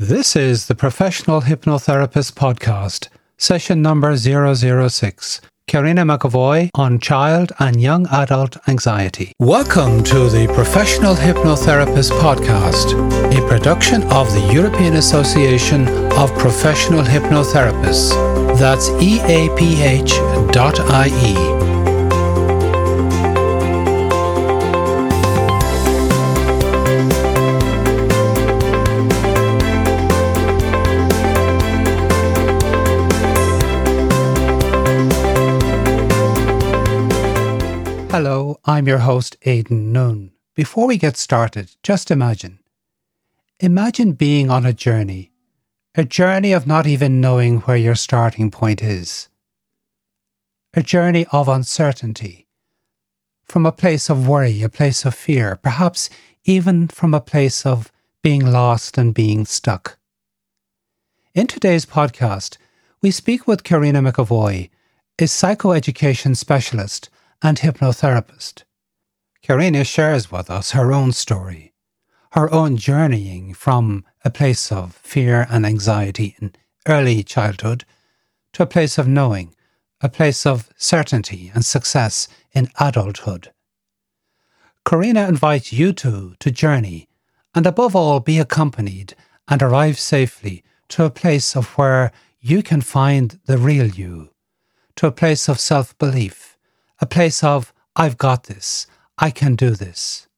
This is the Professional Hypnotherapist Podcast, session number 006. Carina McEvoy on child and young adult anxiety. Welcome to the Professional Hypnotherapist Podcast, a production of the European Association of Professional Hypnotherapists. That's eaph.ie. Hello, I'm your host, Aidan Noon. Before we get started, just imagine. Imagine being on a journey, a journey of not even knowing where your starting point is, a journey of uncertainty, from a place of worry, a place of fear, perhaps even from a place of being lost and being stuck. In today's podcast, we speak with Carina McEvoy, a psychoeducation specialist and hypnotherapist. Carina shares with us her own story, her own journeying from a place of fear and anxiety in early childhood to a place of knowing, a place of certainty and success in adulthood. Carina invites you two to journey and above all be accompanied and arrive safely to a place of where you can find the real you, to a place of self belief a place of, I've got this, I can do this.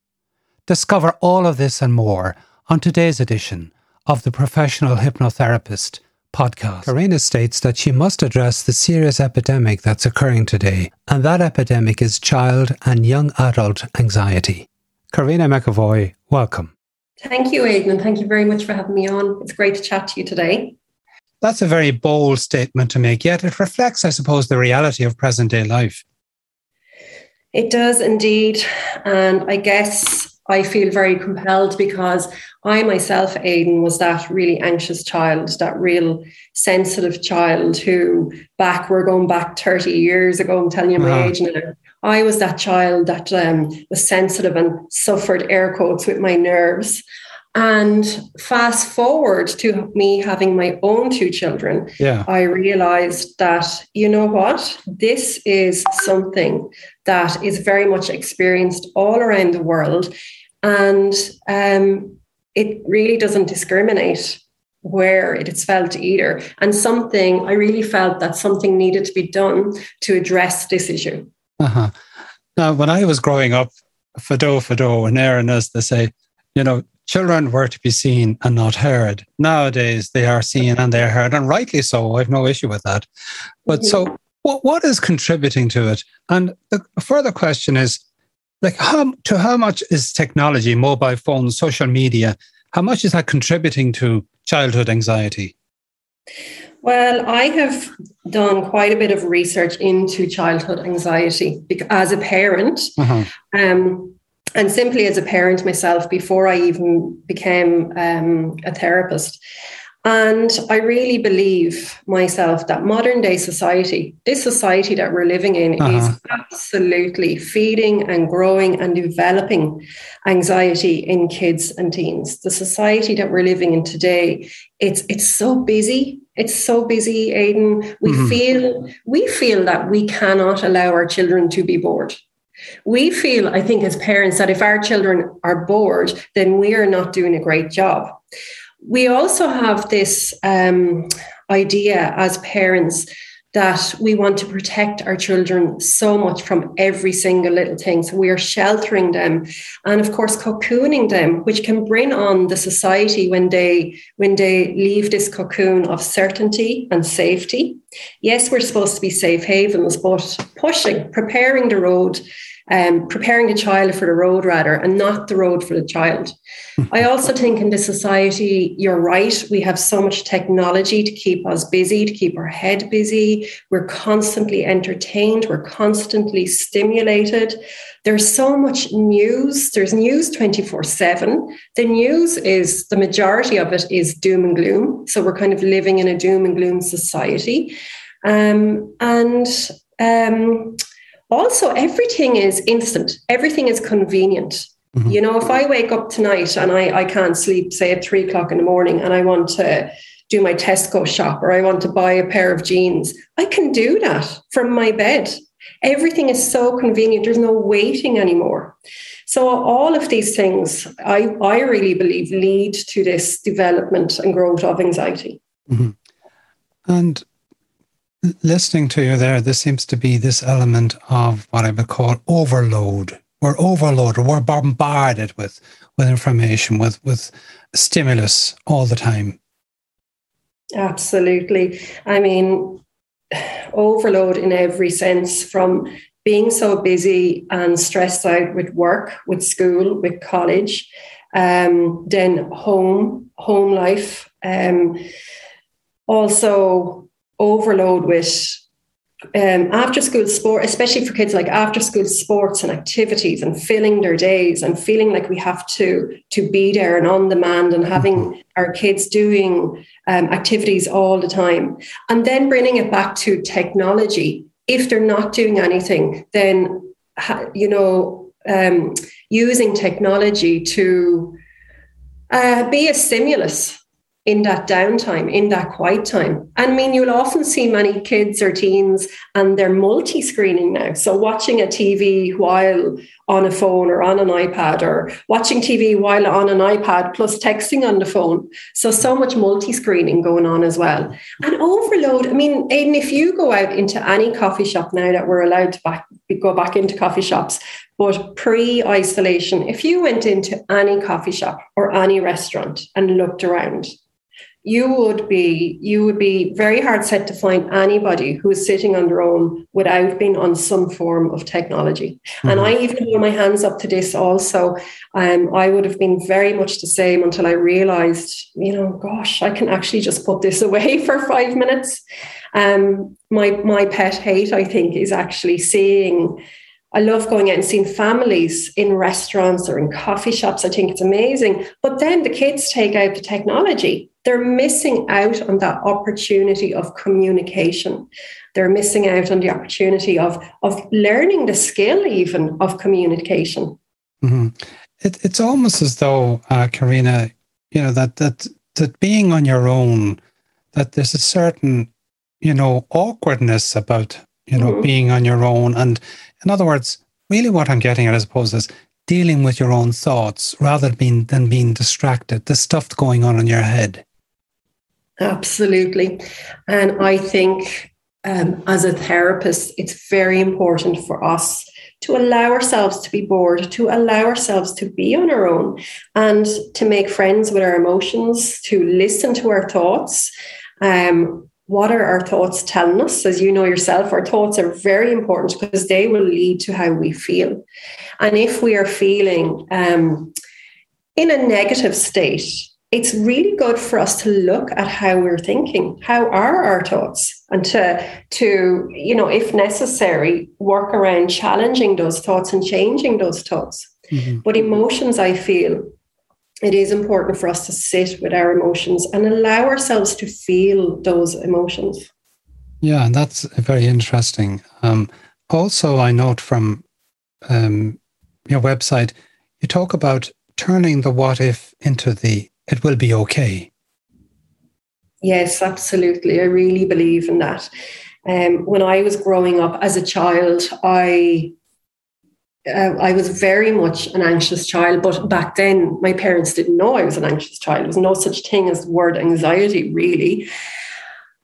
Discover all of this and more on today's edition of the Professional Hypnotherapist podcast. Carina states that she must address the serious epidemic that's occurring today, and that epidemic is child and young adult anxiety. Carina McEvoy, welcome. Thank you, Aidan, and thank you very much for having me on. It's great to chat to you today. That's a very bold statement to make, yet it reflects, I suppose, the reality of present day life. It does indeed. And I guess I feel very compelled because I myself, Aidan, was that really anxious child, that real sensitive child who back, we're going back 30 years ago, I'm telling you my uh-huh. age now. I was that child that um, was sensitive and suffered air quotes with my nerves. And fast forward to me having my own two children, yeah. I realized that, you know what, this is something that is very much experienced all around the world. And um, it really doesn't discriminate where it is felt either. And something, I really felt that something needed to be done to address this issue. Uh-huh. Now, when I was growing up, Fado, Fado, and Éirinn, as they say, you know, children were to be seen and not heard. Nowadays, they are seen and they're heard, and rightly so. I have no issue with that. But mm-hmm. so, what, what is contributing to it? And the further question is, like, how to how much is technology, mobile phones, social media, how much is that contributing to childhood anxiety? Well, I have done quite a bit of research into childhood anxiety as a parent. Uh-huh. Um, and simply as a parent myself before I even became um, a therapist. And I really believe myself that modern day society, this society that we're living in, uh-huh. is absolutely feeding and growing and developing anxiety in kids and teens. The society that we're living in today, it's it's so busy. It's so busy, Aidan. We mm-hmm. feel we feel that we cannot allow our children to be bored. We feel, I think, as parents, that if our children are bored, then we are not doing a great job. We also have this um, idea as parents that we want to protect our children so much from every single little thing. So we are sheltering them and of course cocooning them, which can bring on the society when they when they leave this cocoon of certainty and safety. Yes, we're supposed to be safe havens, but pushing, preparing the road um, preparing the child for the road rather, and not the road for the child. I also think in this society, you're right, we have so much technology to keep us busy, to keep our head busy. We're constantly entertained, we're constantly stimulated. There's so much news, there's news 24 7. The news is the majority of it is doom and gloom. So we're kind of living in a doom and gloom society. Um, and um, also everything is instant everything is convenient Mm-hmm. You know, if I wake up tonight and I, I can't sleep, say at three o'clock in the morning, and I want to do my Tesco shop or I want to buy a pair of jeans, I can do that from my bed. Everything is so convenient. There's no waiting anymore. So all of these things, I, I really believe, lead to this development and growth of anxiety. Mm-hmm. And listening to you there, there seems to be this element of what I would call overload. We're overloaded. We're bombarded with with information, with with stimulus all the time. Absolutely. I mean, overload in every sense from being so busy and stressed out with work, with school, with college, um, then home, home life, um, also overload with um, after school sport, especially for kids like after school sports and activities and filling their days and feeling like we have to to be there and on demand and having mm-hmm. our kids doing um, activities all the time and then bringing it back to technology if they're not doing anything then you know um, using technology to uh, be a stimulus in that downtime, in that quiet time. I mean, you'll often see many kids or teens and they're multi screening now. So, watching a TV while on a phone or on an iPad, or watching TV while on an iPad plus texting on the phone. So, so much multi screening going on as well. And overload. I mean, Aidan, if you go out into any coffee shop now that we're allowed to back, go back into coffee shops, but pre isolation, if you went into any coffee shop or any restaurant and looked around, you would be you would be very hard set to find anybody who is sitting on their own without being on some form of technology. Mm-hmm. And I even hold my hands up to this also. Um, I would have been very much the same until I realized, you know, gosh, I can actually just put this away for five minutes. Um, my my pet hate, I think, is actually seeing I love going out and seeing families in restaurants or in coffee shops. I think it's amazing. But then the kids take out the technology they're missing out on that opportunity of communication. They're missing out on the opportunity of, of learning the skill, even of communication. Mm-hmm. It, it's almost as though, uh, Carina, you know, that, that, that being on your own, that there's a certain, you know, awkwardness about, you know, mm-hmm. being on your own. And in other words, really what I'm getting at, I suppose, is dealing with your own thoughts rather than being, than being distracted, the stuff going on in your head. Absolutely. And I think um, as a therapist, it's very important for us to allow ourselves to be bored, to allow ourselves to be on our own, and to make friends with our emotions, to listen to our thoughts. Um, what are our thoughts telling us? As you know yourself, our thoughts are very important because they will lead to how we feel. And if we are feeling um, in a negative state, it's really good for us to look at how we're thinking. How are our thoughts? And to to you know if necessary work around challenging those thoughts and changing those thoughts. Mm-hmm. but emotions i feel it is important for us to sit with our emotions and allow ourselves to feel those emotions. Yeah and that's very interesting. Um, also i note from um, your website you talk about turning the what if into the it will be okay. Yes, absolutely. I really believe in that. Um, when I was growing up as a child, I uh, I was very much an anxious child, but back then my parents didn't know I was an anxious child. There was no such thing as the word anxiety, really.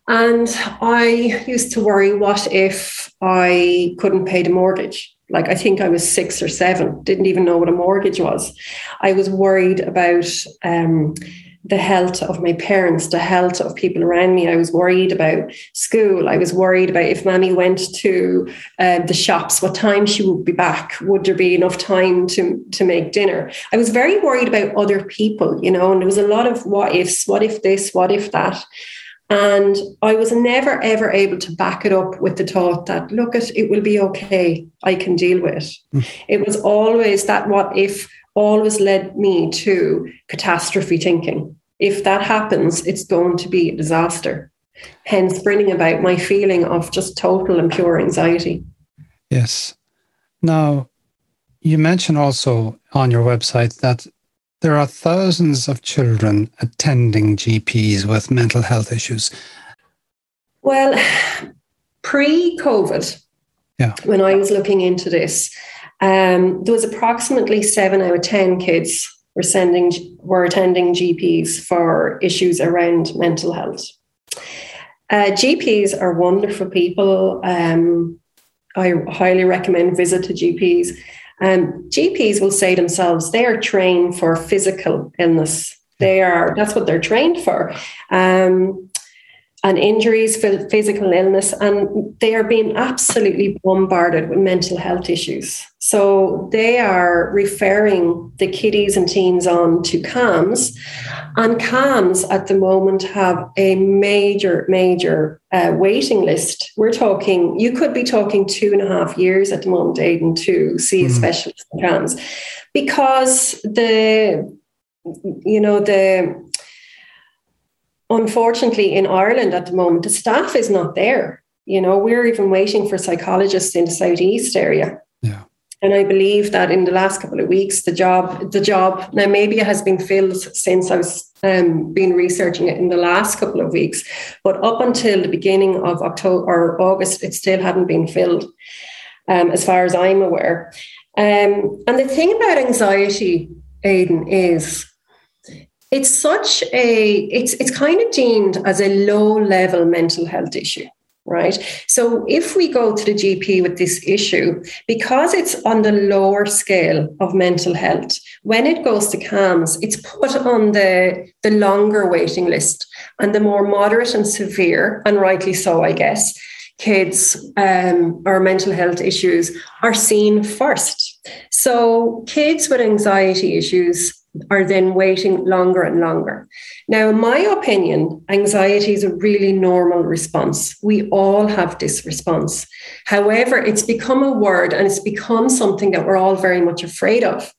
And I used to worry what if I couldn't pay the mortgage? Like I think I was six or seven, didn't even know what a mortgage was. I was worried about um, the health of my parents, the health of people around me. I was worried about school. I was worried about if Mammy went to uh, the shops, what time she would be back. Would there be enough time to, to make dinner? I was very worried about other people, you know, and there was a lot of what ifs, what if this, what if that. And I was never, ever able to back it up with the thought that, look, it, it will be okay. I can deal with it. Mm. It was always that what if always led me to catastrophe thinking. If that happens, it's going to be a disaster. Hence, bringing about my feeling of just total and pure anxiety. Yes. Now, you mentioned also on your website that there are thousands of children attending GPs with mental health issues. Well, pre COVID, yeah. when I was looking into this, um, there was approximately seven out of 10 kids were sending were attending GPs for issues around mental health. Uh, GPs are wonderful people. Um, I highly recommend visit to GPs. Um, GPs will say themselves they are trained for physical illness. They are that's what they're trained for. Um, and injuries, physical illness, and they are being absolutely bombarded with mental health issues. So they are referring the kiddies and teens on to CAMHS, and CAMHS at the moment have a major, major uh, waiting list. We're talking, you could be talking two and a half years at the moment, Aidan, to see a mm. specialist in CAMHS, because the, you know, the unfortunately, in Ireland at the moment, the staff is not there. You know, we're even waiting for psychologists in the southeast area. Yeah. And I believe that in the last couple of weeks, the job, the job now maybe it has been filled since I was um, been researching it in the last couple of weeks, but up until the beginning of October or August, it still hadn't been filled, um, as far as I'm aware. Um, and the thing about anxiety, Aidan, is it's such a it's it's kind of deemed as a low level mental health issue right? So if we go to the gp with this issue because it's on the lower scale of mental health when it goes to CAMHS it's put on the the longer waiting list. And the more moderate and severe and rightly so i guess kids um, or mental health issues are seen first. So kids with anxiety issues are then waiting longer and longer. Now, in my opinion, anxiety is a really normal response. We all have this response. However, it's become a word and it's become something that we're all very much afraid of.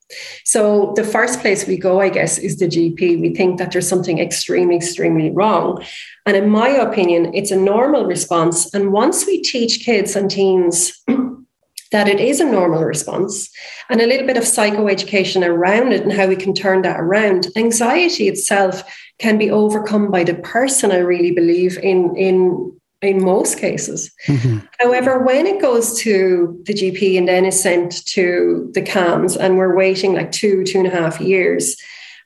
So, the first place we go, I guess, is the GP. We think that there's something extremely, extremely wrong. And in my opinion, it's a normal response. And once we teach kids and teens, that it is a normal response and a little bit of psychoeducation around it and how we can turn that around. Anxiety itself can be overcome by the person, I really believe, in, in, in most cases. Mm-hmm. However, when it goes to the GP and then is sent to the CAMHS, and we're waiting like two, two and a half years,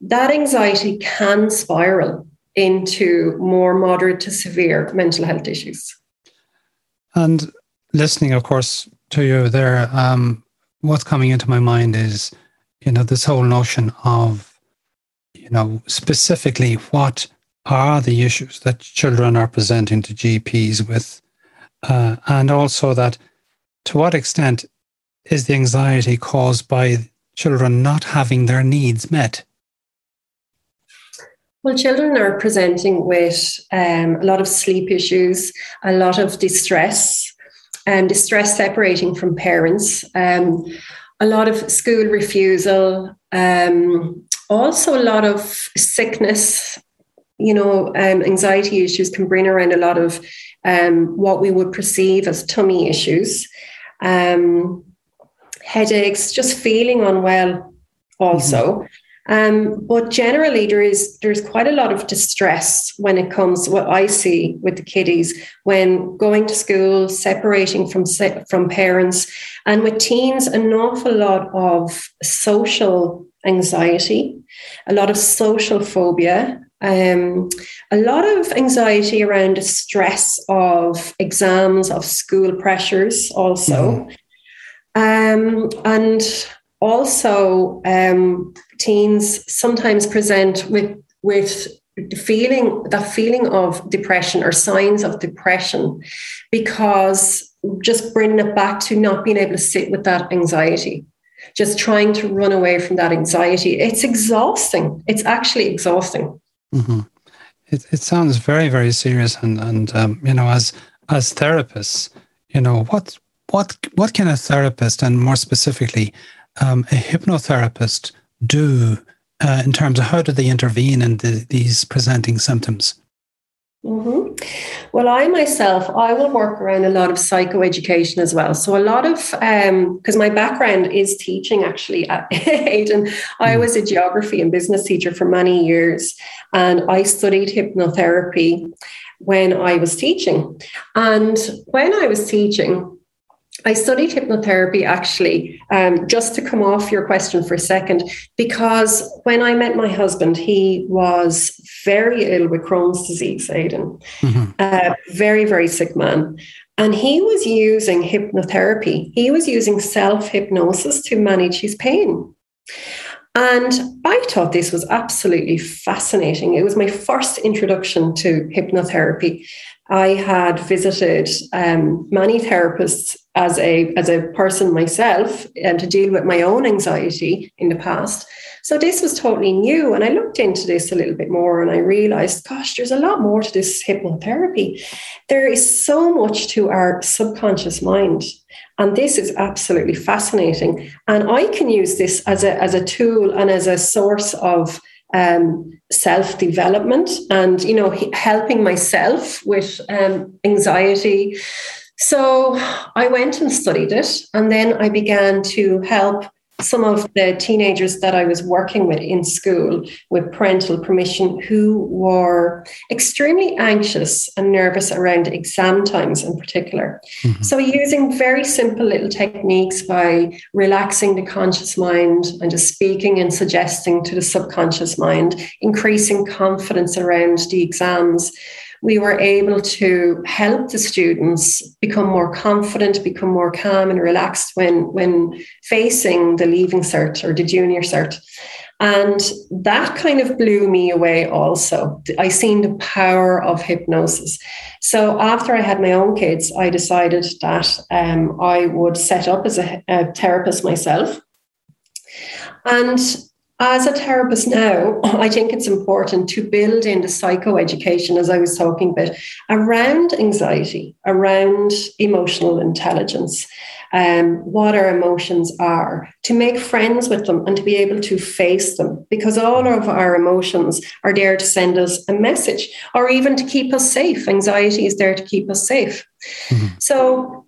that anxiety can spiral into more moderate to severe mental health issues. And listening, of course, to you there, um, what's coming into my mind is, you know, this whole notion of, you know, specifically what are the issues that children are presenting to GPs with, uh, and also that to what extent is the anxiety caused by children not having their needs met? Well, children are presenting with um, a lot of sleep issues, a lot of distress, um, distress separating from parents, um, a lot of school refusal, um, also a lot of sickness. You know, um, anxiety issues can bring around a lot of um, what we would perceive as tummy issues, um, headaches, just feeling unwell, also. Mm-hmm. Um, but generally, there is there's quite a lot of distress when it comes to what I see with the kiddies when going to school, separating from from parents, and with teens, an awful lot of social anxiety, a lot of social phobia, um, a lot of anxiety around the stress of exams, of school pressures, also. Mm-hmm. Um, and also um, teens sometimes present with with the feeling that feeling of depression or signs of depression because just bringing it back to not being able to sit with that anxiety just trying to run away from that anxiety. It's exhausting. It's actually exhausting. Mm-hmm. it, it sounds very very serious and and um, you know as as therapists you know what what what can a therapist and more specifically um, a hypnotherapist do uh, in terms of how do they intervene in the, these presenting symptoms? Mm-hmm. Well, I myself, I will work around a lot of psychoeducation as well. So a lot of, because um, my background is teaching actually at Aidan. I mm. was a geography and business teacher for many years, and I studied hypnotherapy when I was teaching. And when I was teaching, I studied hypnotherapy actually, um, just to come off your question for a second, because when I met my husband, he was very ill with Crohn's disease, Aidan, mm-hmm. uh, very, very sick man. And he was using hypnotherapy, he was using self hypnosis to manage his pain. And I thought this was absolutely fascinating. It was my first introduction to hypnotherapy. I had visited um, many therapists as a as a person myself and to deal with my own anxiety in the past. So this was totally new, and I looked into this a little bit more, and I realized, gosh, there's a lot more to this hypnotherapy. There is so much to our subconscious mind. And this is absolutely fascinating. And I can use this as a, as a tool and as a source of um, self development and you know helping myself with um, anxiety. So i went and studied it and then i began to help some of the teenagers that I was working with in school with parental permission who were extremely anxious and nervous around exam times in particular. Mm-hmm. So, using very simple little techniques by relaxing the conscious mind and just speaking and suggesting to the subconscious mind, increasing confidence around the exams we were able to help the students become more confident, become more calm and relaxed when, when facing the leaving cert or the junior cert. And that kind of blew me away also. I seen the power of hypnosis. So after I had my own kids, I decided that um, I would set up as a, a therapist myself. And as a therapist now, I think it's important to build in the psychoeducation, as I was talking about, around anxiety, around emotional intelligence, um, what our emotions are, to make friends with them and to be able to face them, because all of our emotions are there to send us a message or even to keep us safe. Anxiety is there to keep us safe. Mm-hmm. So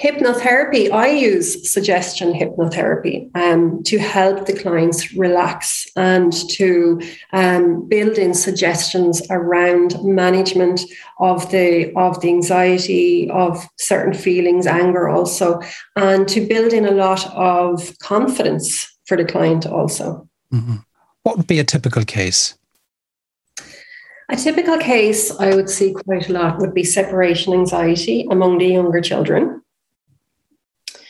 Hypnotherapy, I use suggestion hypnotherapy um, to help the clients relax and to um, build in suggestions around management of the of the anxiety of certain feelings, anger also, and to build in a lot of confidence for the client also. Mm-hmm. What would be a typical case? A typical case I would see quite a lot would be separation anxiety among the younger children.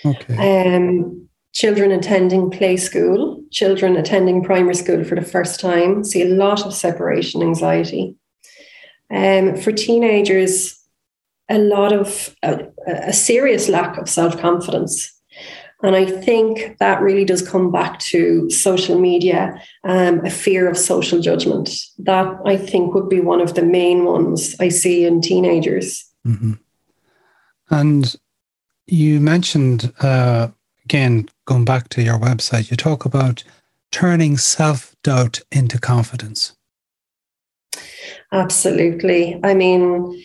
Okay. Um, children attending play school, children attending primary school for the first time, see a lot of separation anxiety. Um, for teenagers, a lot of a, a serious lack of self confidence. And I think that really does come back to social media, um, a fear of social judgment. That I think would be one of the main ones I see in teenagers. Mm-hmm. And you mentioned, uh, again, going back to your website, you talk about turning self doubt into confidence. Absolutely. I mean,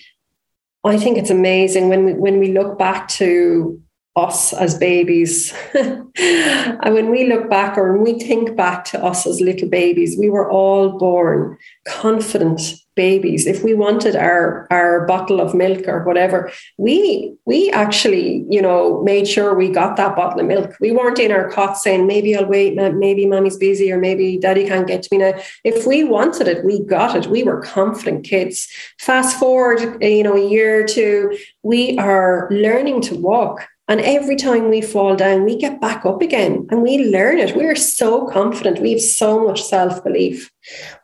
I think it's amazing when we, when we look back to us as babies. and when we look back or when we think back to us as little babies, we were all born confident babies. If we wanted our, our bottle of milk or whatever, we we actually, you know, made sure we got that bottle of milk. We weren't in our cot saying, maybe I'll wait, maybe mommy's busy, or maybe daddy can't get to me now. If we wanted it, we got it. We were confident kids. Fast forward, you know, a year or two, we are learning to walk and every time we fall down, we get back up again and we learn it. We're so confident. We have so much self belief.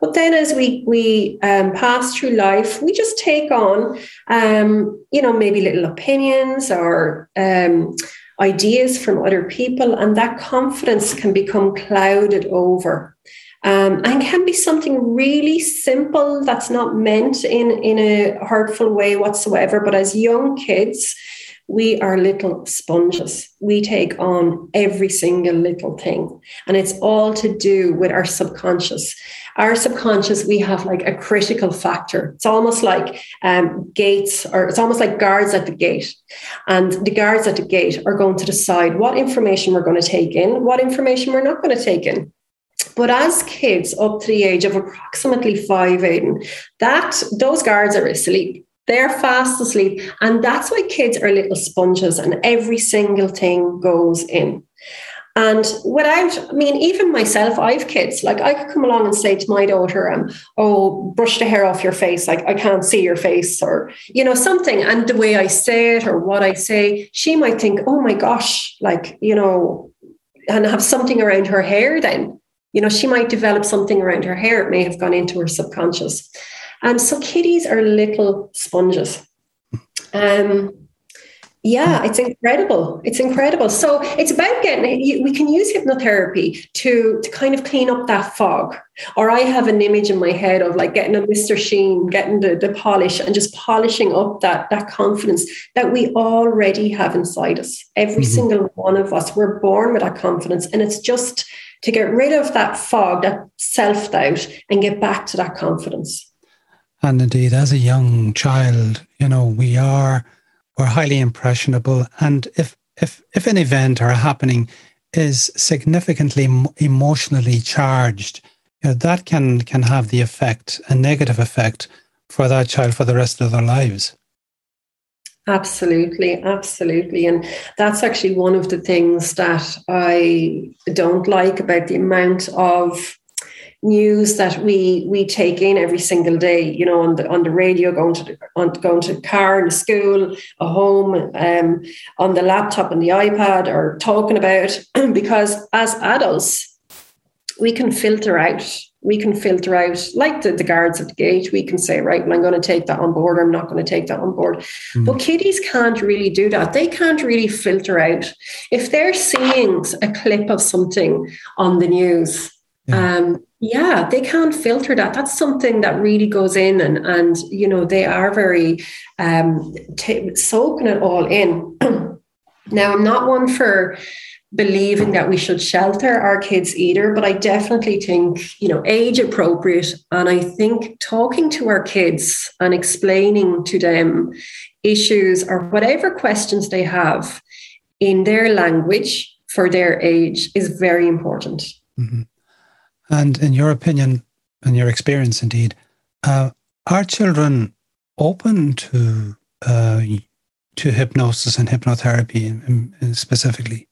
But then as we, we um, pass through life, we just take on, um, you know, maybe little opinions or um, ideas from other people. And that confidence can become clouded over. Um, and can be something really simple that's not meant in, in a hurtful way whatsoever. But as young kids, we are little sponges. We take on every single little thing. And it's all to do with our subconscious. our subconscious, we have like a critical factor. It's almost like um, gates, or it's almost like guards at the gate. And the guards at the gate are going to decide what information we're going to take in, what information we're not going to take in. But as kids up to the age of approximately five, Aidan, that those guards are asleep. They're fast asleep. And that's why kids are little sponges and every single thing goes in. And without, I mean, even myself, I have kids. Like I could come along and say to my daughter, um, "Oh, brush the hair off your face. Like I can't see your face," or you know something. And the way I say it or what I say, she might think, "Oh my gosh," like you know, and have something around her hair. Then you know, she might develop something around her hair. It may have gone into her subconscious. And um, so kitties are little sponges. Um, yeah, it's incredible. It's incredible. So it's about getting, we can use hypnotherapy to, to kind of clean up that fog. Or I have an image in my head of like getting a Mr. Sheen, getting the, the polish and just polishing up that, that confidence that we already have inside us. Every mm-hmm. single one of us, we're born with that confidence. And it's just to get rid of that fog, that self doubt, and get back to that confidence. And indeed, as a young child, you know, we are we're highly impressionable, and if if if an event or a happening is significantly emotionally charged, you know, that can can have the effect, a negative effect, for that child for the rest of their lives. Absolutely, absolutely. And that's actually one of the things that I don't like about the amount of news that we we take in every single day you know on the on the radio going to the, on going to the car in the school a home um, on the laptop and the ipad or talking about because as adults we can filter out we can filter out like the, the guards at the gate we can say right well i'm going to take that on board i'm not going to take that on board mm. but kiddies can't really do that they can't really filter out if they're seeing a clip of something on the news yeah. um, yeah they can't filter that. That's something that really goes in and and you know they are very um t- soaking it all in. Now i'm not one for believing that we should shelter our kids either but i definitely think you know age appropriate. And i think talking to our kids and explaining to them issues or whatever questions they have in their language for their age is very important. Mm-hmm. And in your opinion, and your experience, indeed, uh, are children open to uh, to hypnosis and hypnotherapy specifically?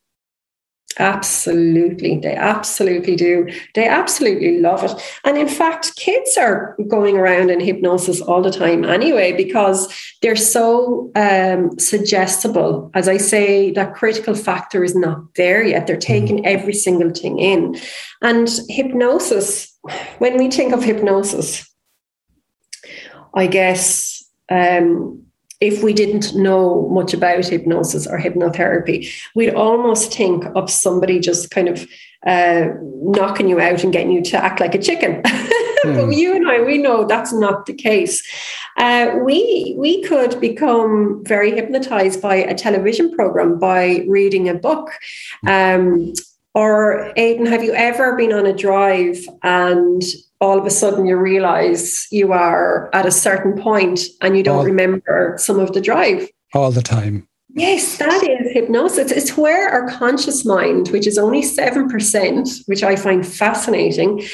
Absolutely. They absolutely do. They absolutely love it. And in fact, kids are going around in hypnosis all the time anyway, because they're so um, suggestible. As I say, that critical factor is not there yet. They're mm-hmm. taking every single thing in. And hypnosis, when we think of hypnosis, I guess um, if we didn't know much about hypnosis or hypnotherapy, we'd almost think of somebody just kind of uh, knocking you out and getting you to act like a chicken. Mm. but you and I, we know that's not the case. Uh, we we could become very hypnotized by a television program, by reading a book. Um, or Aidan, have you ever been on a drive and all of a sudden you realize you are at a certain point and you don't all, remember some of the drive. All the time. Yes, that is hypnosis. It's where our conscious mind, which is only 7%, which I find fascinating,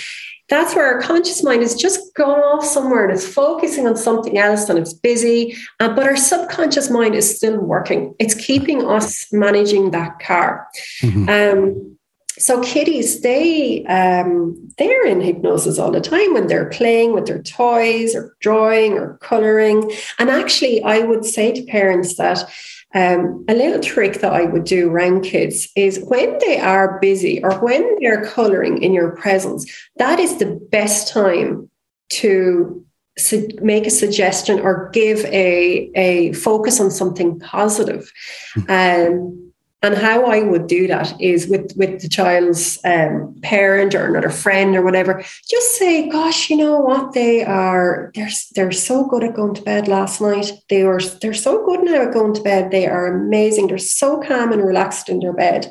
that's where our conscious mind is just gone off somewhere and it's focusing on something else and it's busy. Uh, but our subconscious mind is still working. It's keeping us managing that car. Mm-hmm. Um, so kiddies they um, they're in hypnosis all the time when they're playing with their toys or drawing or coloring and actually i would say to parents that um, a little trick that i would do around kids is when they are busy or when they're coloring in your presence that is the best time to su- make a suggestion or give a, a focus on something positive mm-hmm. um, and how I would do that is with with the child's um, parent or another friend or whatever. Just say, "Gosh, you know what? They are they're they're so good at going to bed last night. They were they're so good now at going to bed. They are amazing. They're so calm and relaxed in their bed."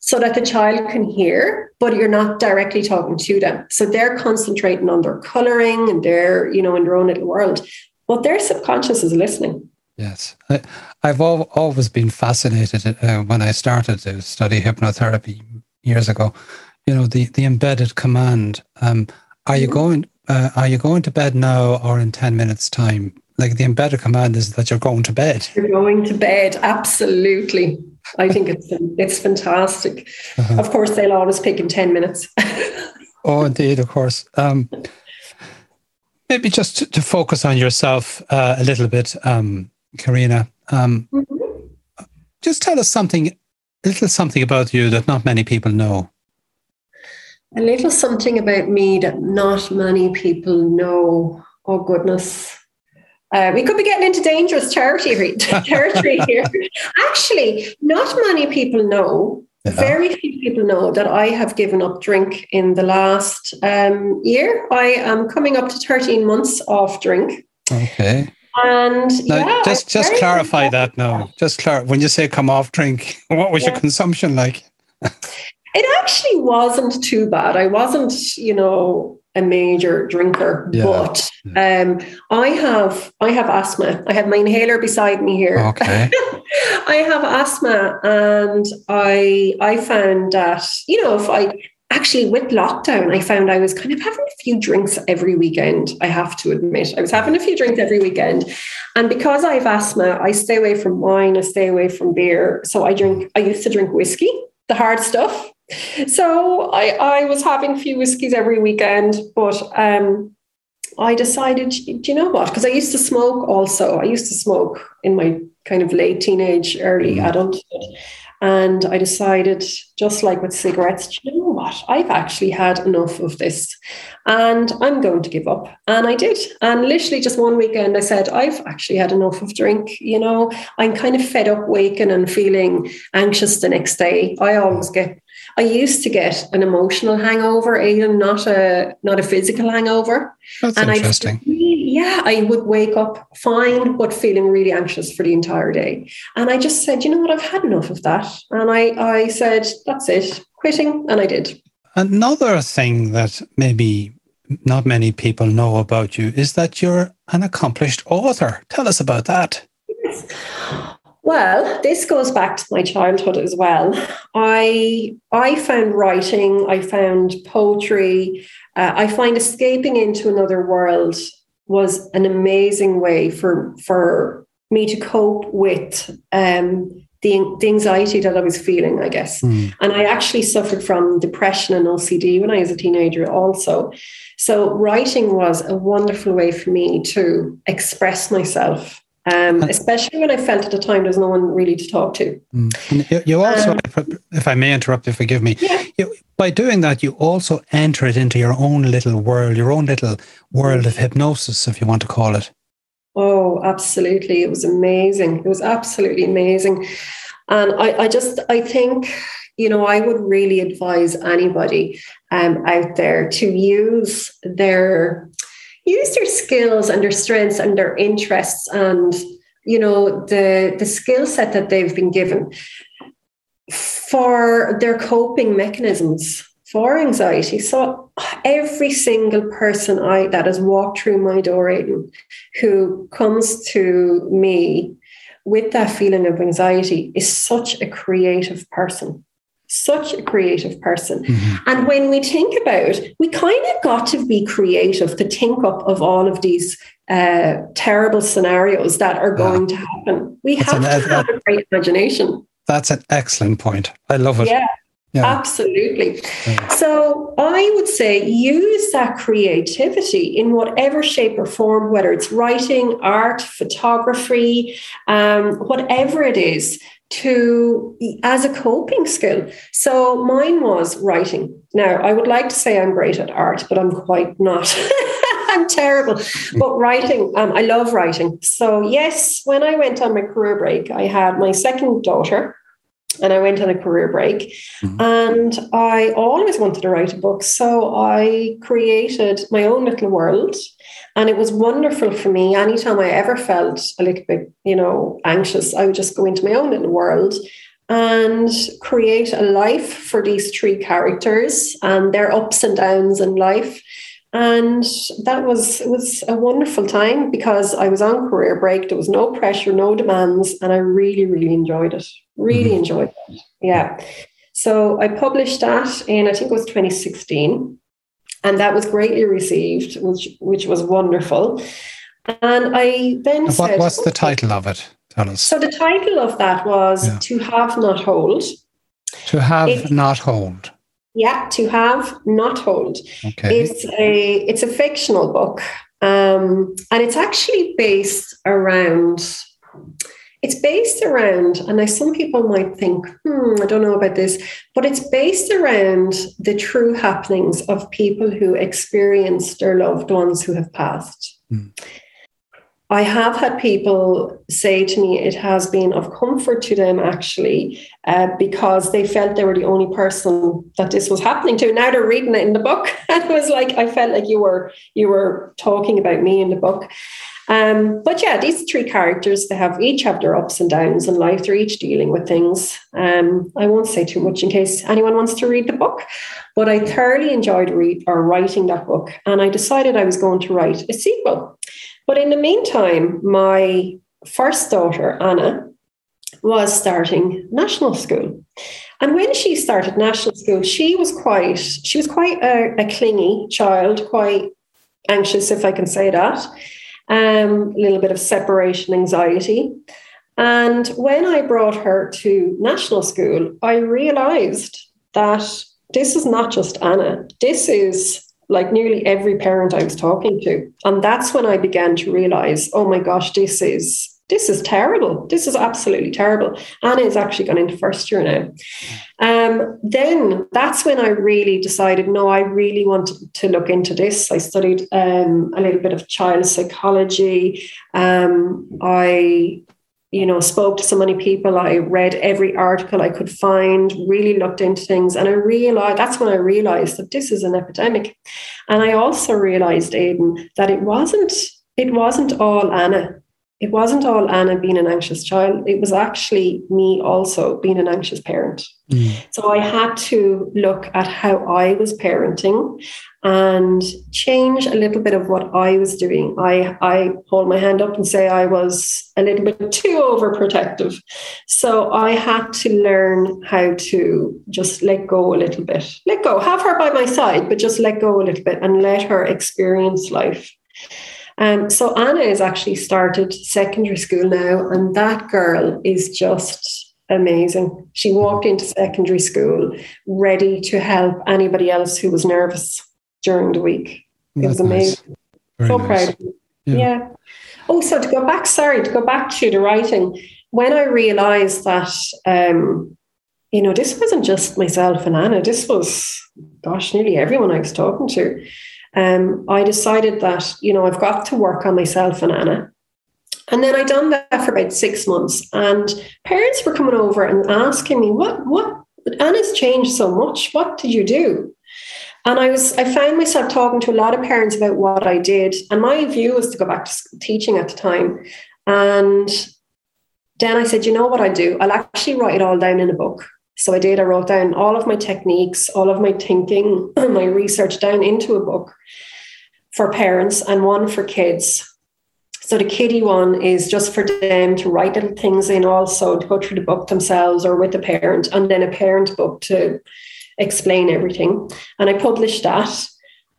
so that the child can hear, but you're not directly talking to them. So they're concentrating on their coloring and they're, you know, in their own little world. But their subconscious is listening. Yes. I, have always been fascinated uh, when I started to study hypnotherapy years ago. You know, the, the embedded command. Um, are you mm-hmm. going uh, are you going to bed now or in 10 minutes time? Like the embedded command is that you're going to bed. You're going to bed. Absolutely. I think it's it's fantastic. Uh-huh. Of course, they'll always pick in 10 minutes. oh, indeed, of course. Um, maybe just to, to, focus on yourself uh, a little bit, um, Carina. Um, mm-hmm. Just tell us something, a little something about you that not many people know. A little something about me that not many people know. Oh, goodness. Uh, we could be getting into dangerous territory, territory here. Actually, not many people know. Yeah. Very few people know that I have given up drink in the last um, year. I am coming up to 13 months off drink. Okay. And now, yeah, just just clarify that now. Just clar- when you say come off drink, what was yeah. your consumption like? it actually wasn't too bad. I wasn't, you know, a major drinker, yeah. but um, I have I have asthma. I have my inhaler beside me here. Okay. I have asthma, and I I found that you know if I actually with lockdown I found I was kind of having a few drinks every weekend. I have to admit I was having a few drinks every weekend, and because I have asthma, I stay away from wine. I stay away from beer. So I drink. I used to drink whiskey, the hard stuff so I, I was having a few whiskeys every weekend, but um, I decided, do you know what? Because I used to smoke also. I used to smoke in my kind of late teenage, early mm. adulthood. And I decided, just like with cigarettes, you know what? I've actually had enough of this and I'm going to give up. And I did. And literally just one weekend, I said, I've actually had enough of drink. You know, I'm kind of fed up waking and feeling anxious the next day. I always get I used to get an emotional hangover, even not a not a physical hangover. That's and interesting. I, yeah, I would wake up fine, but feeling really anxious for the entire day. And I just said, you know what, I've had enough of that. And I, I said, that's it, quitting. And I did. Another thing that maybe not many people know about you is that you're an accomplished author. Tell us about that. Yes. Well, this goes back to my childhood as well. I I found writing, I found poetry, uh, I find escaping into another world was an amazing way for for me to cope with um, the, the anxiety that I was feeling, I guess. Mm. And I actually suffered from depression and OCD when I was a teenager, also. So, writing was a wonderful way for me to express myself um, especially when I felt at the time there's no one really to talk to. Mm. You, also, um, if I may interrupt you, forgive me. Yeah. You, by doing that, you also enter it into your own little world, your own little world of hypnosis, if you want to call it. Oh, absolutely! It was amazing. It was absolutely amazing, and I, I just, I think, you know, I would really advise anybody um, out there to use their use their skills and their strengths and their interests and you know the the skill set that they've been given for their coping mechanisms for anxiety. So every single person I that has walked through my door, Aidan, who comes to me with that feeling of anxiety is such a creative person such a creative person. Mm-hmm. And when we think about, we kind of got to be creative to think up of all of these uh, terrible scenarios that are going to happen. We that's have an, to have a great imagination. That's an excellent point. I love it. Yeah. Yeah. Absolutely. Yeah. So I would say use that creativity in whatever shape or form, whether it's writing, art, photography, um, whatever it is, to as a coping skill. So mine was writing. Now I would like to say I'm great at art, but I'm quite not. I'm terrible. But writing, um, I love writing. So yes, when I went on my career break, I had my second daughter and I went on a career break. Mm-hmm. And I always wanted to write a book. So I created my own little world. And it was wonderful for me. Anytime I ever felt a little bit, you know, anxious, I would just go into my own little world and create a life for these three characters and their ups and downs in life. And that was it was a wonderful time because I was on career break. There was no pressure, no demands, and I really, really enjoyed it. Really mm-hmm. enjoyed it. Yeah. So I published that in I think it was 2016, and that was greatly received, which which was wonderful. And I then what, said, "What's the title of it?" Tell us. So the title of that was yeah. "To Have Not Hold." To have it, not hold. Yeah, to have not hold. Okay. It's a it's a fictional book, um, and it's actually based around. It's based around, and now some people might think, hmm, I don't know about this, but it's based around the true happenings of people who experienced their loved ones who have passed. Mm. I have had people say to me it has been of comfort to them actually uh, because they felt they were the only person that this was happening to. Now they're reading it in the book, and it was like I felt like you were you were talking about me in the book. Um, but yeah, these three characters they have each have their ups and downs in life. They're each dealing with things. Um, I won't say too much in case anyone wants to read the book, but I thoroughly enjoyed read or writing that book, and I decided I was going to write a sequel. But in the meantime, my first daughter, Anna, was starting national school. And when she started national school, she was quite, she was quite a, a clingy child, quite anxious, if I can say that. Um, a little bit of separation anxiety. And when I brought her to national school, I realized that this is not just Anna. This is like nearly every parent I was talking to. And that's when I began to realize, oh my gosh, this is this is terrible. This is absolutely terrible. Anna is actually gone into first year now. Um, then that's when I really decided, no, I really wanted to look into this. I studied um, a little bit of child psychology. Um, I you know, spoke to so many people. I read every article I could find, really looked into things. And I realized that's when I realized that this is an epidemic. And I also realized, Aidan, that it wasn't, it wasn't all Anna it wasn't all Anna being an anxious child. It was actually me also being an anxious parent. Mm. So I had to look at how I was parenting and change a little bit of what I was doing. I, I hold my hand up and say I was a little bit too overprotective. So I had to learn how to just let go a little bit. Let go, have her by my side, but just let go a little bit and let her experience life. Um, so Anna has actually started secondary school now, and that girl is just amazing. She walked into secondary school ready to help anybody else who was nervous during the week. It That's was amazing. Nice. So nice. proud. Yeah. yeah. Oh, so to go back, sorry, to go back to the writing, when I realized that, um, you know, this wasn't just myself and Anna, this was, gosh, nearly everyone I was talking to um, I decided that, you know, I've got to work on myself and Anna. And then I done that for about six months. And parents were coming over and asking me, what, what, Anna's changed so much. What did you do? And I was, I found myself talking to a lot of parents about what I did. And my view was to go back to teaching at the time. And then I said, you know what I do? I'll actually write it all down in a book. So I did, I wrote down all of my techniques, all of my thinking, my research down into a book for parents and one for kids. So the kiddie one is just for them to write little things in also to go through the book themselves or with the parent, and then a parent book to explain everything. And I published that.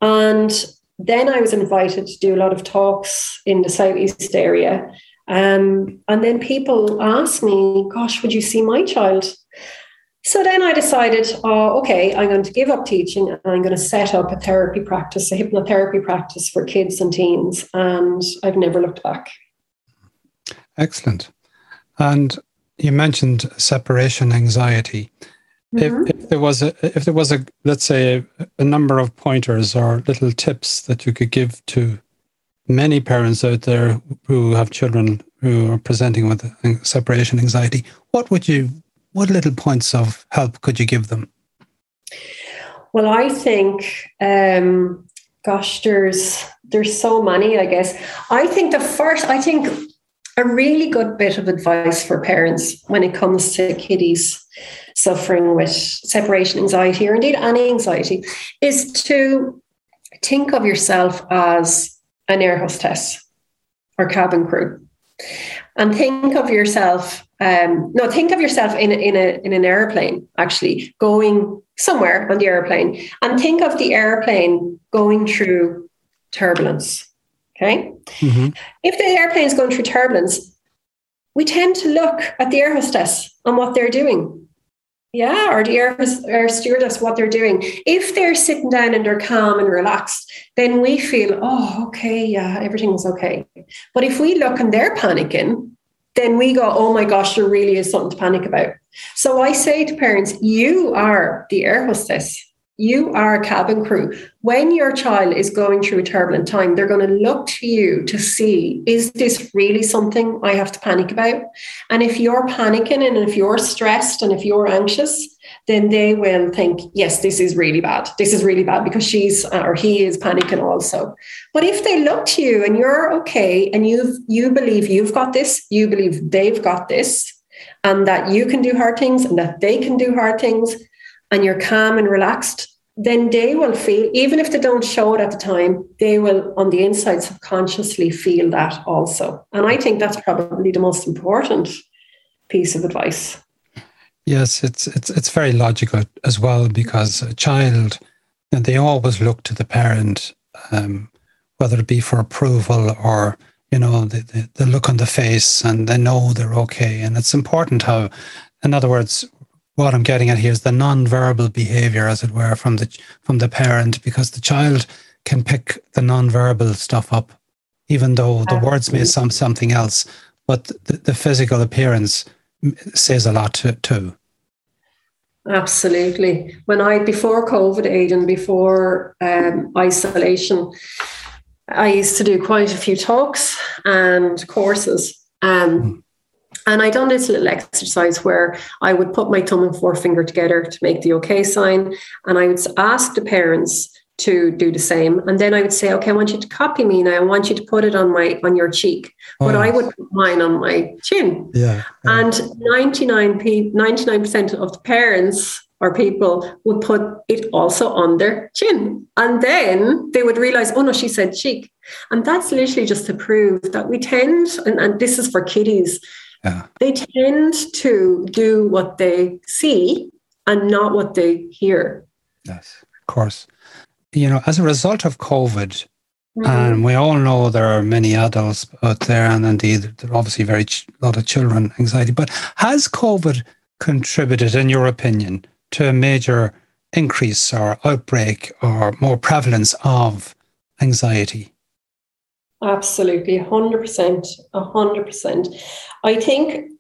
And then I was invited to do a lot of talks in the Southeast area. Um, and then people asked me, Gosh, would you see my child? So then I decided, oh, okay, I'm going to give up teaching and I'm going to set up a therapy practice, a hypnotherapy practice for kids and teens. And I've never looked back. Excellent. And you mentioned separation anxiety. Mm-hmm. If, if, there was a, if there was a, let's say, a, a number of pointers or little tips that you could give to many parents out there who have children who are presenting with separation anxiety, what would you what little points of help could you give them? Well, I think, um, gosh, there's there's so many. I guess I think the first. I think a really good bit of advice for parents when it comes to kiddies suffering with separation anxiety or indeed any anxiety is to think of yourself as an air hostess or cabin crew and think of yourself um, no think of yourself in, a, in, a, in an airplane actually going somewhere on the airplane and think of the airplane going through turbulence okay mm-hmm. if the airplane is going through turbulence we tend to look at the air hostess and what they're doing yeah, or the air, air stewardess, what they're doing. If they're sitting down and they're calm and relaxed, then we feel, oh, okay, yeah, everything's okay. But if we look and they're panicking, then we go, oh my gosh, there really is something to panic about. So I say to parents, you are the air hostess you are a cabin crew. When your child is going through a turbulent time, they're going to look to you to see is this really something I have to panic about? And if you're panicking and if you're stressed and if you're anxious, then they will think, yes, this is really bad. This is really bad because she's uh, or he is panicking also. But if they look to you and you're okay and you you believe you've got this, you believe they've got this, and that you can do hard things and that they can do hard things, and you're calm and relaxed, then they will feel, even if they don't show it at the time, they will on the inside subconsciously feel that also. And I think that's probably the most important piece of advice. Yes, it's it's it's very logical as well because a child, and they always look to the parent, um, whether it be for approval or you know the, the, the look on the face, and they know they're okay. And it's important how, in other words, what I'm getting at here is the non-verbal behavior, as it were, from the from the parent, because the child can pick the non-verbal stuff up, even though the words may sound something else, but the, the physical appearance says a lot to, too. Absolutely. When I before COVID, Aidan, before um, isolation, I used to do quite a few talks and courses. Um, mm. And I done this little exercise where I would put my thumb and forefinger together to make the okay sign. And I would ask the parents to do the same. And then I would say, okay, I want you to copy me now. I want you to put it on my on your cheek. Oh, but I oh. would put mine on my chin. Yeah. And 99 99% of the parents or people would put it also on their chin. And then they would realize, oh no, she said cheek. And that's literally just to prove that we tend, and, and this is for kiddies, yeah. They tend to do what they see and not what they hear. Yes, of course. You know, as a result of COVID, mm-hmm. and we all know there are many adults out there, and indeed there are obviously very ch- lot of children anxiety. But has COVID contributed, in your opinion, to a major increase or outbreak or more prevalence of anxiety? Absolutely, 100%. 100%. I think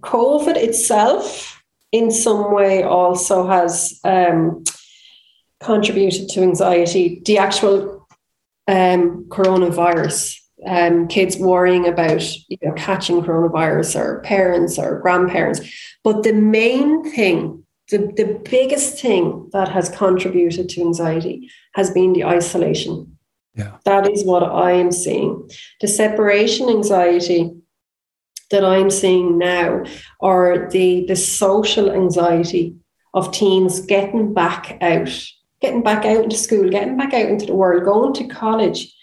COVID itself, in some way, also has um, contributed to anxiety. The actual um, coronavirus, um, kids worrying about you know, catching coronavirus, or parents or grandparents. But the main thing, the, the biggest thing that has contributed to anxiety has been the isolation yeah. That is what I am seeing. The separation anxiety that I'm seeing now, or the, the social anxiety of teens getting back out, getting back out into school, getting back out into the world, going to college.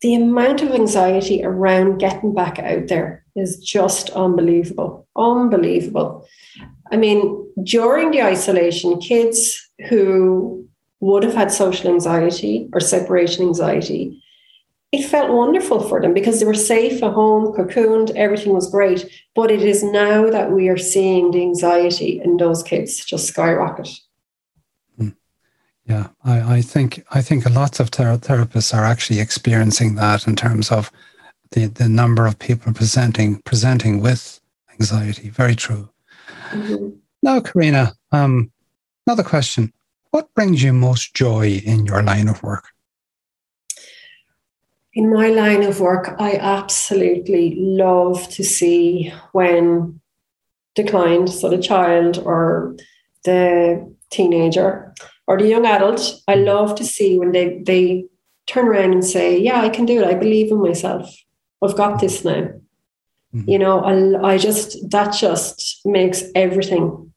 The amount of anxiety around getting back out there is just unbelievable. Unbelievable. I mean, during the isolation, kids who would have had social anxiety or separation anxiety, it felt wonderful for them because they were safe at home, cocooned, everything was great. But it is now that we are seeing the anxiety in those kids just skyrocket. Yeah, I, I think I think lots of ter- therapists are actually experiencing that in terms of the, the number of people presenting presenting with anxiety. Very true. Mm-hmm. Now, Carina, um, another question. What brings you most joy in your line of work? In my line of work, I absolutely love to see when the client, so the child or the teenager or the young adult, I love to see when they, they turn around and say, Yeah, I can do it. I believe in myself. I've got this now. Mm-hmm. You know, I, I just that just makes everything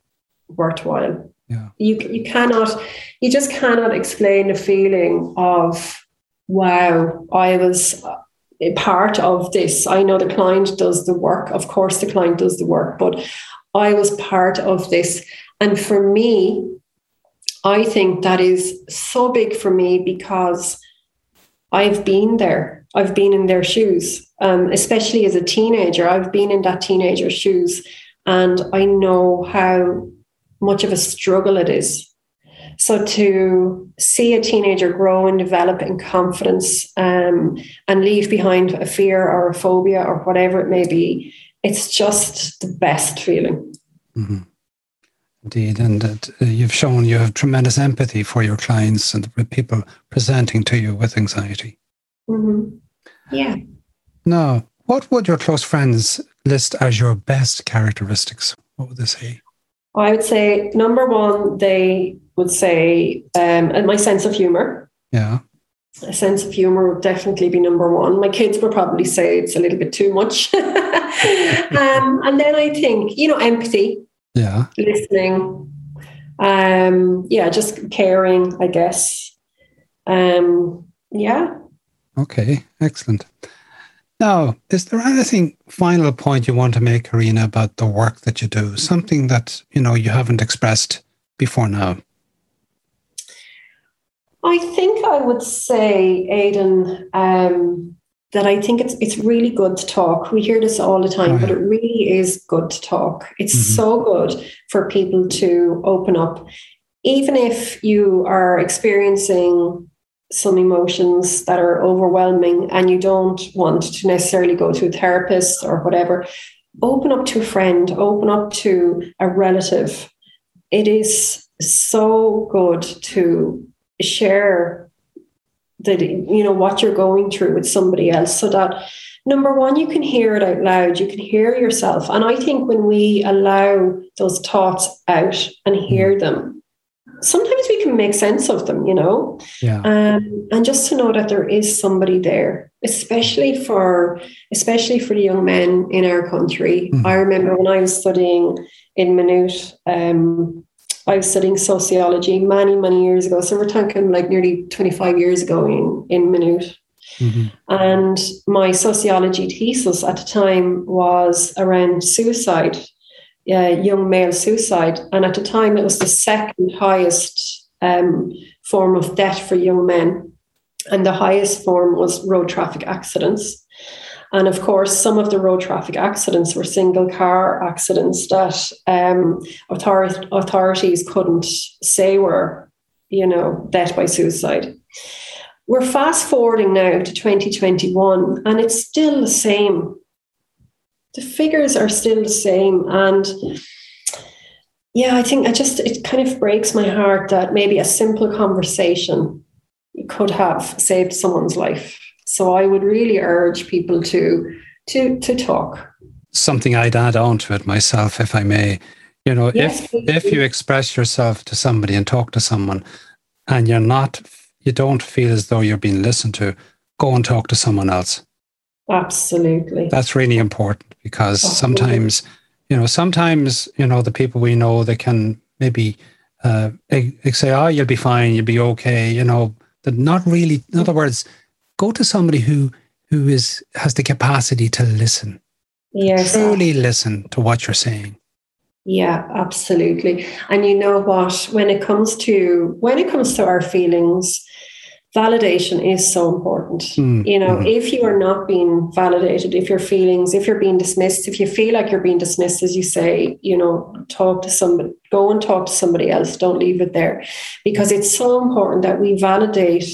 worthwhile. Yeah. You you cannot you just cannot explain the feeling of wow, I was a part of this. I know the client does the work. Of course, the client does the work, but I was part of this. And for me, I think that is so big for me because I've been there. I've been in their shoes, um, especially as a teenager. I've been in that teenager's shoes, and I know how much of a struggle it is. So to see a teenager grow and develop in confidence um, and leave behind a fear or a phobia or whatever it may be, it's just the best feeling. Mm-hmm. Indeed, and uh, you've shown you have tremendous empathy for your clients and the people presenting to you with anxiety. Mm-hmm. Yeah. Now, what would your close friends list as your best characteristics? What would they say? I would say number one, they would say, um, and my sense of humor. Yeah. A sense of humor would definitely be number one. My kids would probably say it's a little bit too much. um, and then I think, you know, empathy yeah. Listening. Um yeah just caring i guess. Um yeah. Okay excellent. Now is there anything final point you want to make Carina about the work that you do? Something that you know you haven't expressed before now? I think i would say aidan um that I think it's it's really good to talk. We hear this all the time, oh, but it really is good to talk. It's mm-hmm. so good for people to open up, even if you are experiencing some emotions that are overwhelming and you don't want to necessarily go to a therapist or whatever. Open up to a friend, open up to a relative. It is so good to share that you know what you're going through with somebody else. So that number one you can hear it out loud. You can hear yourself. And i think when we allow those thoughts out and hear them sometimes we can make sense of them you know? Yeah. um, and just to know that there is somebody there especially for especially for the young men in our country. Mm-hmm. i remember when i was studying in Maynooth um, I was studying sociology many, many years ago. So we're talking like nearly 25 years ago in, in Maynooth. Mm-hmm. And my sociology thesis at the time was around suicide, uh, young male suicide. And at the time, it was the second highest um, form of death for young men. And the highest form was road traffic accidents. And of course, some of the road traffic accidents were single car accidents that um, author- authorities couldn't say were, you know, death by suicide. We're fast forwarding now to 2021, and it's still the same. The figures are still the same. And yeah, I think I just, it kind of breaks my heart that maybe a simple conversation could have saved someone's life. So I would really urge people to to to talk. Something I'd add on to it myself, if I may. You know, yes, if if you express yourself to somebody and talk to someone, and you're not, you don't feel as though you're being listened to, go and talk to someone else. Absolutely. That's really important because Absolutely. sometimes, you know, sometimes you know the people we know they can maybe uh, they, they say, "Oh, you'll be fine, you'll be okay," you know. That not really. In other words, go to somebody who who is has the capacity to listen. Yes. Truly listen to what you're saying. Yeah, absolutely. And you know what? When it comes to when it comes to our feelings, validation is so important. Mm, you know, mm. if you are not being validated, if your feelings, if you're being dismissed, if you feel like you're being dismissed, as you say, you know, talk to somebody, go and talk to somebody else. Don't leave it there, because it's so important that we validate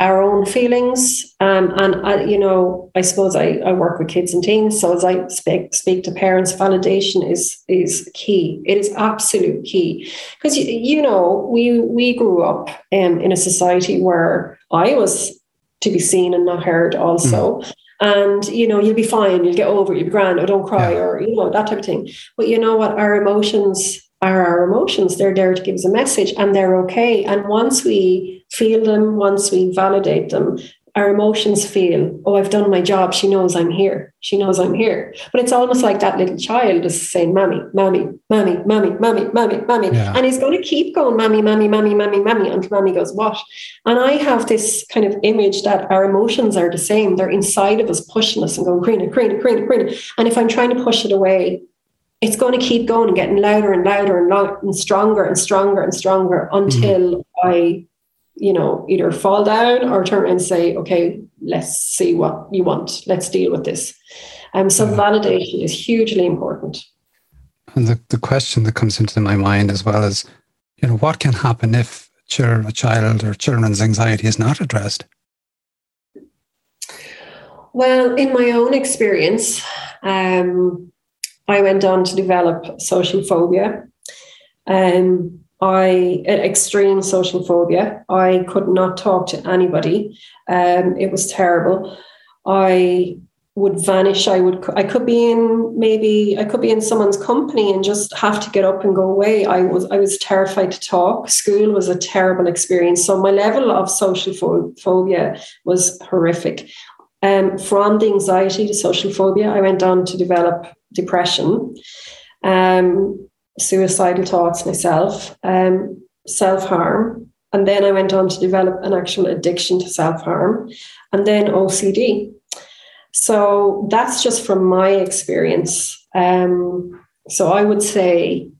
our own feelings. Um, and, I, you know, I suppose I, I work with kids and teens. So as I speak, speak to parents, validation is, is key. It is absolute key. Because, you, you know, we, we grew up um, in a society where I was to be seen and not heard also. Mm. And, you know, you'll be fine, you'll get over it, you'll be grand, or don't cry, yeah. or, you know, that type of thing. But you know what? Our emotions are our emotions. They're there to give us a message and they're okay. And once we feel them, once we validate them, our emotions feel, oh, I've done my job. She knows I'm here. She knows I'm here. But it's almost like that little child is saying, Mommy, Mommy, Mommy, Mommy, Mommy, Mommy, Mommy. Yeah. And he's going to keep going, Mommy, Mommy, Mommy, Mommy, Mommy, until Mommy goes, What? And I have this kind of image that our emotions are the same. They're inside of us, pushing us and going, Carina, Carina, Carina, Carina. And if I'm trying to push it away, it's going to keep going and getting louder and louder and louder and stronger and stronger and stronger until mm. I you know, either fall down or turn and say, okay, let's see what you want. Let's deal with this. Um, so yeah. validation is hugely important. And the, the question that comes into my mind as well is, you know, what can happen if a child or children's anxiety is not addressed? Well, in my own experience, um, I went on to develop social phobia. Um, I extreme social phobia. I could not talk to anybody. Um, it was terrible. I would vanish. I would. I could be in maybe. I could be in someone's company and just have to get up and go away. I was. I was terrified to talk. School was a terrible experience. So my level of social phobia was horrific. Um, from the anxiety to social phobia, I went on to develop depression. Um, suicidal thoughts myself, um, self harm. And then I went on to develop an actual addiction to self harm and then OCD. So that's just from my experience. Um, so I would say,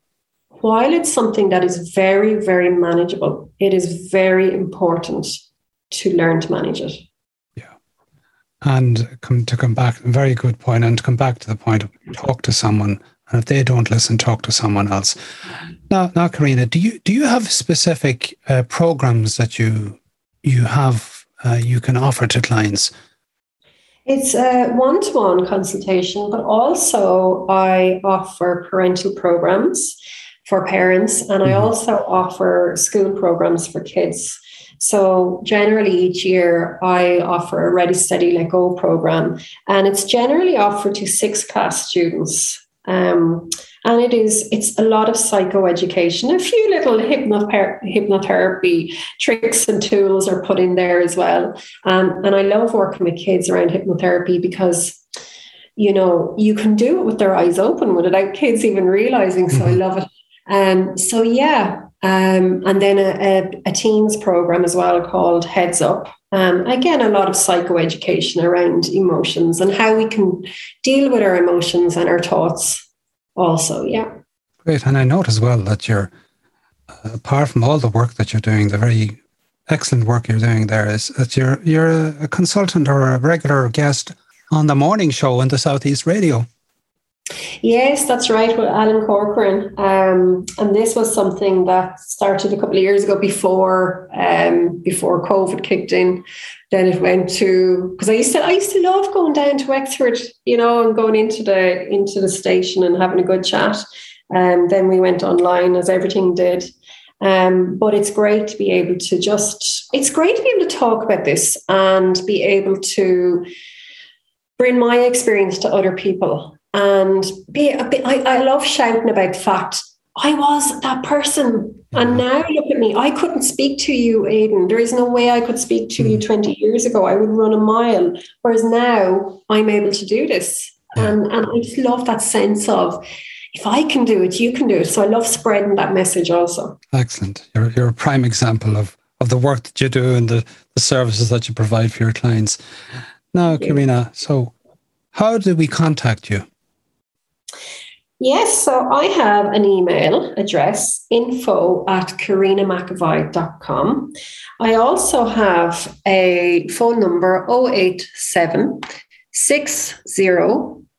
while it's something that is very, very manageable, it is very important to learn to manage it. Yeah. And come to come back, very good point, and to come back to the point of talk to someone and if they don't listen, talk to someone else. Now, now, Carina, do you do you have specific uh, programs that you you have uh, you can offer to clients? It's a one-to-one consultation, but also I offer parental programs for parents, and I mm-hmm. also offer school programs for kids. So generally each year I offer a Ready Steady Let Go program and it's generally offered to six class students um, and it is it's a lot of psychoeducation. A few little hypnother- hypnotherapy tricks and tools are put in there as well. Um, and I love working with kids around hypnotherapy because you know you can do it with their eyes open without kids even realizing. So mm-hmm. I love it. Um, so yeah, um, and then a, a, a, teens program as well called Heads Up. Um, again, a lot of psychoeducation around emotions and how we can deal with our emotions and our thoughts also. Yeah. Great. And I note as well that you're, uh, apart from all the work that you're doing, the very excellent work you're doing there is that you're, you're a consultant or a regular guest on the morning show in the Southeast Radio. Yes, that's right, with Alan Corcoran. Um, and this was something that started a couple of years ago before um, before COVID kicked in. Then it went to because I used to I used to love going down to Wexford, you know, and going into the into the station and having a good chat. And um, then we went online as everything did. Um, but it's great to be able to just it's great to be able to talk about this and be able to bring my experience to other people and be a bit. I, I love shouting about fact. I was that person. And now look at me. I couldn't speak to you, Aidan. There is no way I could speak to you hmm. 20 years ago. I would run a mile. Whereas now I'm able to do this. And, and I just love that sense of if I can do it, you can do it. So I love spreading that message also. Excellent. You're, you're a prime example of, of the work that you do and the, the services that you provide for your clients. Now, Carina, so how do we contact you? Yes, so I have an email address info at carinamcevoy.com. I also have a phone number 087 60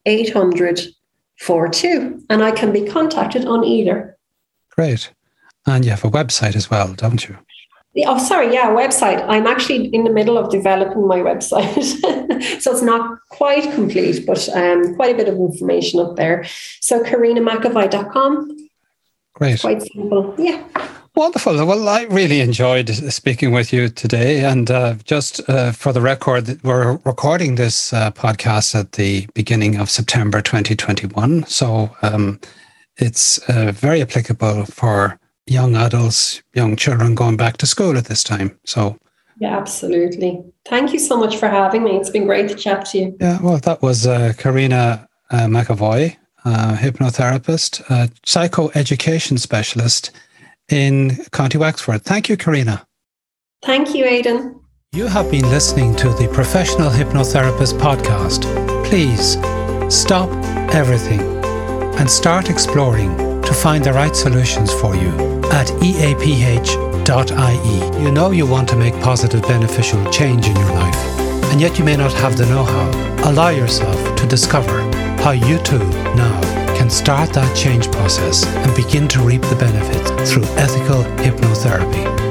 800 42, and I can be contacted on either. Great. And you have a website as well, don't you? Oh, sorry. Yeah, website. I'm actually in the middle of developing my website. so it's not quite complete, but um, quite a bit of information up there. So carinamcevoy.com. Great. Quite simple. Yeah. Wonderful. Well, I really enjoyed speaking with you today. And uh, just uh, for the record, we're recording this uh, podcast at the beginning of September 2021. So um, it's uh, very applicable for young adults, young children going back to school at this time. So Yeah, absolutely. Thank you so much for having me. It's been great to chat to you. Yeah, well, that was uh, Carina uh, McEvoy, uh, hypnotherapist, uh, psychoeducation specialist in County Wexford. Thank you, Carina. Thank you, Aidan. You have been listening to the Professional Hypnotherapist podcast. Please stop everything and start exploring to find the right solutions for you at eaph.ie. You know you want to make positive, beneficial change in your life, and yet you may not have the know how. Allow yourself to discover how you too now can start that change process and begin to reap the benefits through ethical hypnotherapy.